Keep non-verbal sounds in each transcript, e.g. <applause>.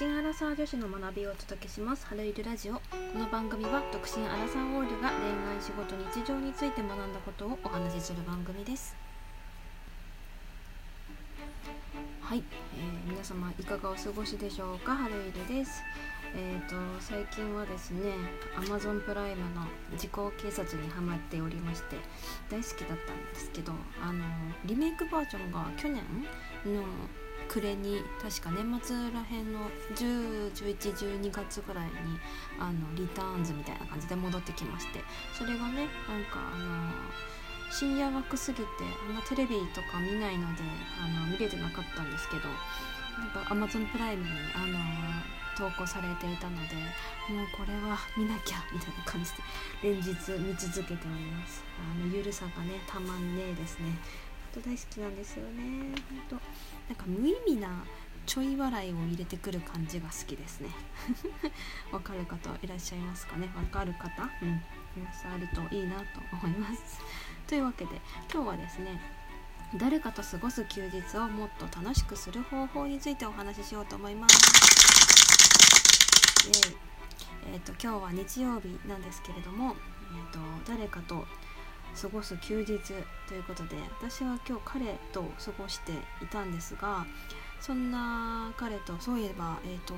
身アラサー女子の学びをお届けします。ハルイルラジオ。この番組は独身アラサーオールが恋愛仕事日常について学んだことをお話しする番組です。はい、えー、皆様いかがお過ごしでしょうか？ハルイルです。えーと、最近はですね Amazon プライムの時効警察にハマっておりまして大好きだったんですけどあのリメイクバージョンが去年の暮れに確か年末らへんの101112月ぐらいにあのリターンズみたいな感じで戻ってきましてそれがねなんかあの深夜枠すぎてあんまテレビとか見ないのであの見れてなかったんですけどなんか Amazon プライムにあの投稿されていたのでもうこれは見なきゃみたいな感じで連日見続けております。あのゆるさがねたまんねえですね。当大好きなんですよね本当。なんか無意味なちょい笑いを入れてくる感じが好きですね。<laughs> わかる方いらっしゃいますかね？わかる方？うん。いらっしゃるといいなと思います。<laughs> というわけで今日はですね誰かと過ごす休日をもっと楽しくする方法についてお話ししようと思います。えーと、今日は日曜日なんですけれども、えーと誰かと過ごす休日ということで私は今日彼と過ごしていたんですがそんな彼とそういえば、えーと、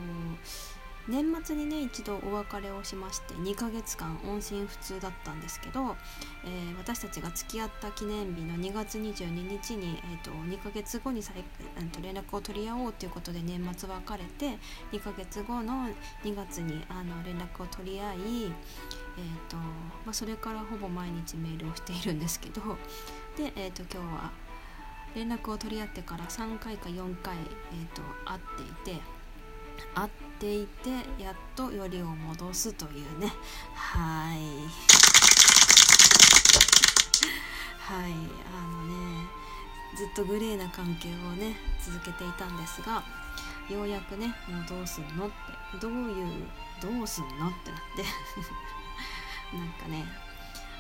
年末にね一度お別れをしまして2ヶ月間音信不通だったんですけど、えー、私たちが付き合った記念日の2月22日に、えーと、2ヶ月後に再、えーと、連絡を取り合おうということで年末別れて2ヶ月後の2月にあの連絡を取り合いえーとまあ、それからほぼ毎日メールをしているんですけどで、えーと、今日は連絡を取り合ってから3回か4回、えーと、会っていて会っていてやっとよりを戻すというね。はい。はい。あのねずっとグレーな関係をね続けていたんですがようやくねもうどうすんのってどういうどうすんのってなって。<laughs> なんかね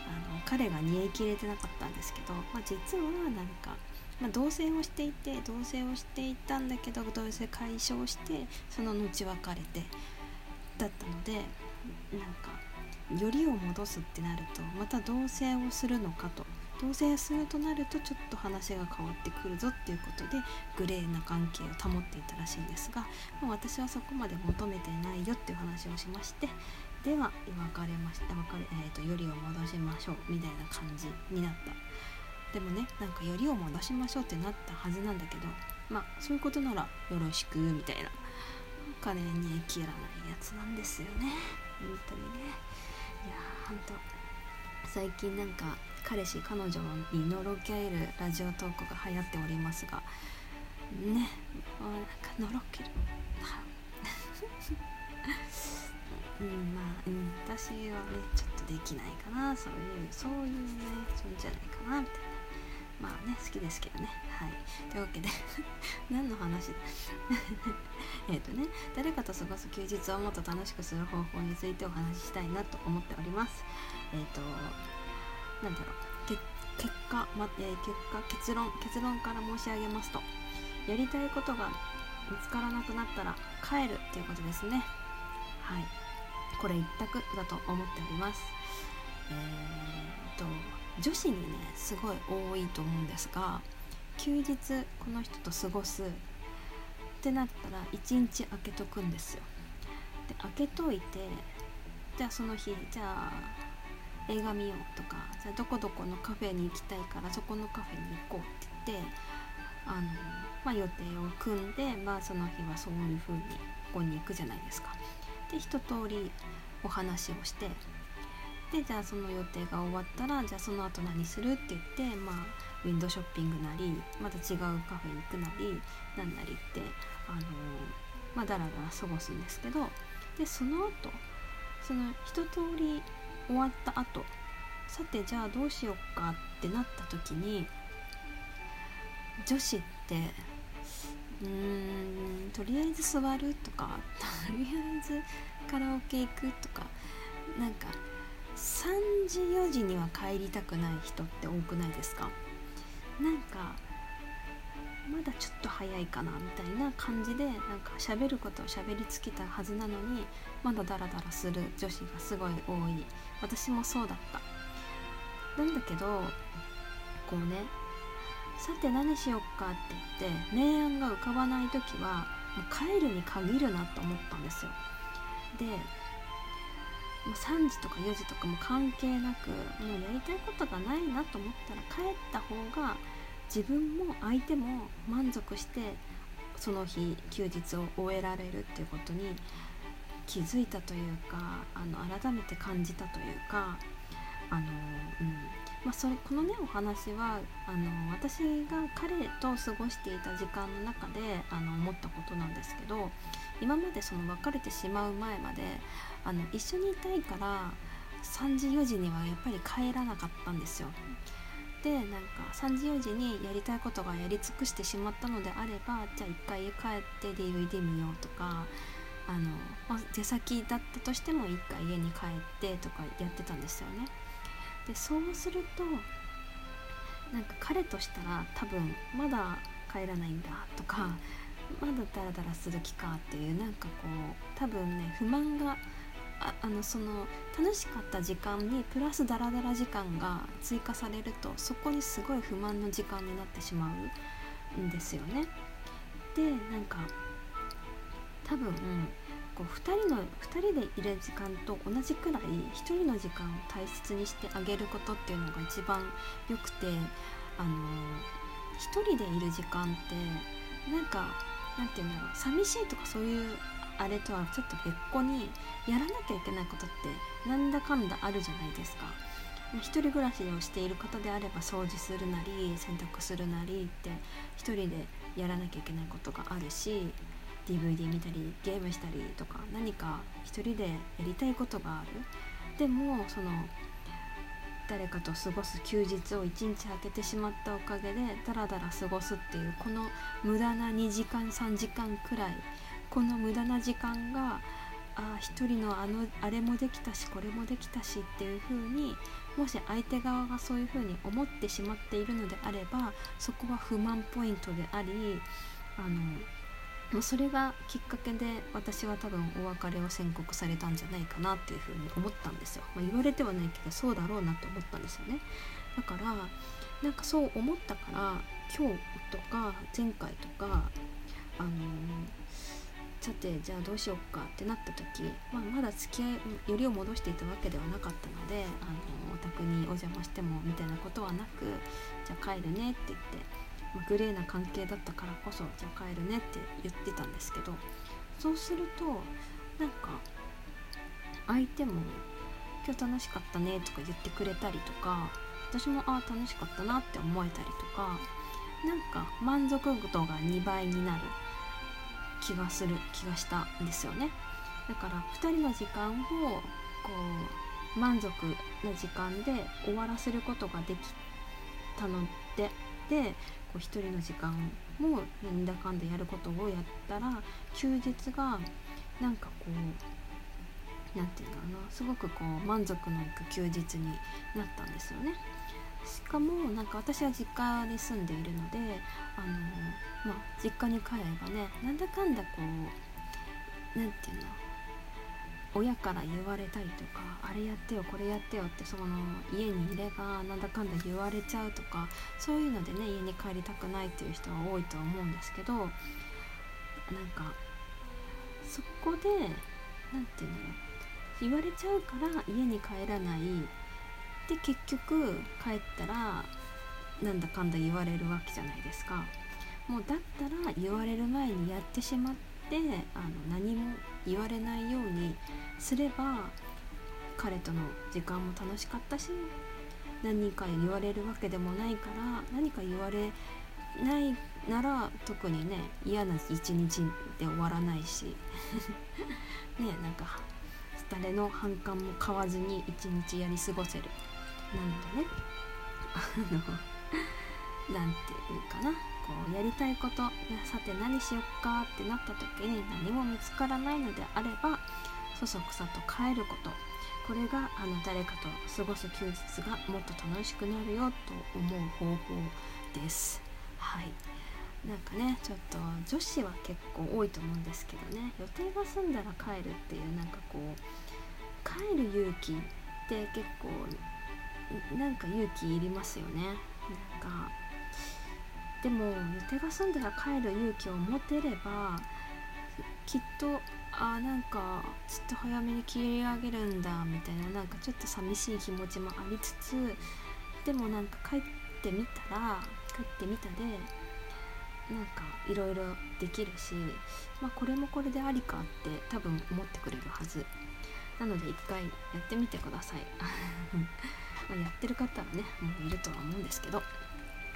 あの彼が煮え切れてなかったんですけど、まあ、実はなんか、まあ、同棲をしていて同棲をしていたんだけど同棲解消してその後別れてだったのでなんかよりを戻すってなるとまた同棲をするのかと。同棲するとなるとちょっと話が変わってくるぞっていうことでグレーな関係を保っていたらしいんですが、ま、私はそこまで求めてないよっていう話をしましてでは別れました別れ、えーと、よりを戻しましょうみたいな感じになった。でもねなんかよりを戻しましょうってなったはずなんだけどまあそういうことならよろしくみたいなお金に切らないやつなんですよね。本当にね。いやーほんと。最近なんか彼氏彼女にのろけるラジオトークが流行っておりますがね。なんかのろける？<laughs> うんまあ、うん、私はねちょっとできないかな。そういうそういうねそういんじゃないかなみたいな。まあね好きですけどね。はい。というわけで <laughs> 何の話 <laughs> えっとね誰かと過ごす休日をもっと楽しくする方法についてお話ししたいなと思っております。えっ、ー、となんだろう。結果、まえー、結果結論結論から申し上げますと。やりたいことが見つからなくなったら帰るっていうことですね。はい。これ一択だと思っております。えーと、女子にねすごい多いと思うんですが休日この人と過ごすってなったら1日空けとくんですよ。で開けといてじゃあその日じゃあ映画見ようとかじゃあどこどこのカフェに行きたいからそこのカフェに行こうって言ってあの、まあ、予定を組んで、まあ、その日はそういう風にここに行くじゃないですか。で一通りお話をしてでじゃあその予定が終わったらじゃあその後何するって言ってまあウィンドショッピングなりまた違うカフェに行くなりなんなりってあのまあだらだら過ごすんですけどでその後その一通り終わった後さてじゃあどうしようかってなった時に女子ってうーんとりあえず座るとかとりあえずカラオケ行くとかなんか3時4時には帰りたくない人って多くないですか？なんかまだちょっと早いかなみたいな感じでなんか喋ることを喋り尽きたはずなのにまだダラダラする女子がすごい多い。私もそうだった。なんだけどこうねさて何しよっかって言って明暗が浮かばない時はもう帰るに限るなと思ったんですよ。でもう3時とか4時とかも関係なくもうやりたいことがないなと思ったら帰った方が自分も相手も満足してその日休日を終えられるっていうことに気づいたというかあの改めて感じたというかあの、うん。まあ、そこのねお話はあの私が彼と過ごしていた時間の中であの思ったことなんですけど今までその別れてしまう前まであの一緒にいたいから3時4時にはやっぱり帰らなかったんですよ。でなんか3時4時にやりたいことがやり尽くしてしまったのであればじゃあ一回家帰って DVD 見ようとかあの、まあ、出先だったとしても一回家に帰ってとかやってたんですよね。でそうするとなんか彼としたら多分まだ帰らないんだとかまだダラダラする気かっていうなんかこう多分ね不満がああのその楽しかった時間にプラスダラダラ時間が追加されるとそこにすごい不満の時間になってしまうんですよね。でなんか多分こう2人の2人でいる時間と同じくらい1人の時間を大切にしてあげることっていうのが一番良くてあの1人でいる時間ってなんかなんて言うんだろう寂しいとかそういうあれとはちょっと別個にやらなきゃいけないことってなんだかんだあるじゃないですか。一人暮らしをしている方であれば掃除するなり洗濯するなりって一人でやらなきゃいけないことがあるし DVD 見たりゲームしたりとか何か一人でやりたいことがある。でもその誰かと過ごす休日を一日空けてしまったおかげでダラダラ過ごすっていうこの無駄な2時間3時間くらいこの無駄な時間があ一人のあのあれもできたしこれもできたしっていう風にもし相手側がそういう風に思ってしまっているのであればそこは不満ポイントでありあのそれがきっかけで私は多分お別れを宣告されたんじゃないかなっていうふうに思ったんですよ、まあ、言われてはないけどそうだろうなと思ったんですよね。だからなんかそう思ったから今日とか前回とかあのーさてじゃあどうしようかってなった時、まあ、まだ付き合いよりを戻していたわけではなかったのであのお宅にお邪魔してもみたいなことはなくじゃあ帰るねって言って、グレーな関係だったからこそじゃあ帰るねって言ってたんですけどそうするとなんか相手も「今日楽しかったね」とか言ってくれたりとか私もああ楽しかったなって思えたりとかなんか満足度が2倍になる気がする気がしたんですよね。だから2人の時間をこう満足な時間で終わらせることができたのででこう1人の時間もなんだかんだやることをやったら休日がなんかこう何て言うんだろうなすごくこう満足のいく休日になったんですよね。しかもなんか私は実家に住んでいるのであの、まあ、実家に帰ればねなんだかんだこう何て言うの親から言われたりとかあれやってよこれやってよってその家にいればなんだかんだ言われちゃうとかそういうのでね家に帰りたくないっていう人は多いと思うんですけどなんかそこで何て言うの言われちゃうから家に帰らない。で結局帰ったらなんだかんだ言われるわけじゃないですか。もうだったら言われる前にやってしまってあの何も言われないようにすれば彼との時間も楽しかったし何か言われるわけでもないから何か言われないなら特にね嫌な一日で終わらないし <laughs> ねなんか誰の反感も買わずに一日やり過ごせる。なのでね <laughs> あの何て言うかな。こうやりたいことさて何しよっかってなった時に何も見つからないのであればそそくさと帰ること。これがあの誰かと過ごす休日がもっと楽しくなるよと思う方法です。はい。なんかねちょっと女子は結構多いと思うんですけどね。予定が済んだら帰るっていうなんかこう帰る勇気って結構なんか勇気いりますよね。なんかでも予定が済んだら帰る勇気を持てればきっとあなんかちょっと早めに切り上げるんだみたいななんかちょっと寂しい気持ちもありつつでもなんか帰ってみたら帰ってみたでなんかいろいろできるし、まあ、これもこれでありかって多分思ってくれるはず。なので一回やってみてください。<laughs> まやってる方はねもういるとは思うんですけど。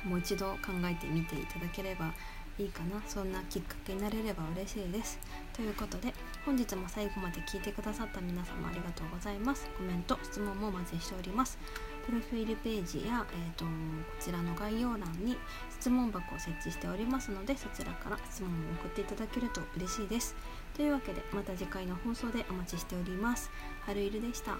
もう一度考えてみていただければいいかな。そんなきっかけになれれば嬉しいです。ということで本日も最後まで聞いてくださった皆様ありがとうございます。コメント質問もお待ちしております。プロフィールページや、えーと、こちらの概要欄に質問箱を設置しておりますのでそちらから質問を送っていただけると嬉しいです。というわけでまた次回の放送でお待ちしております。春いるでした。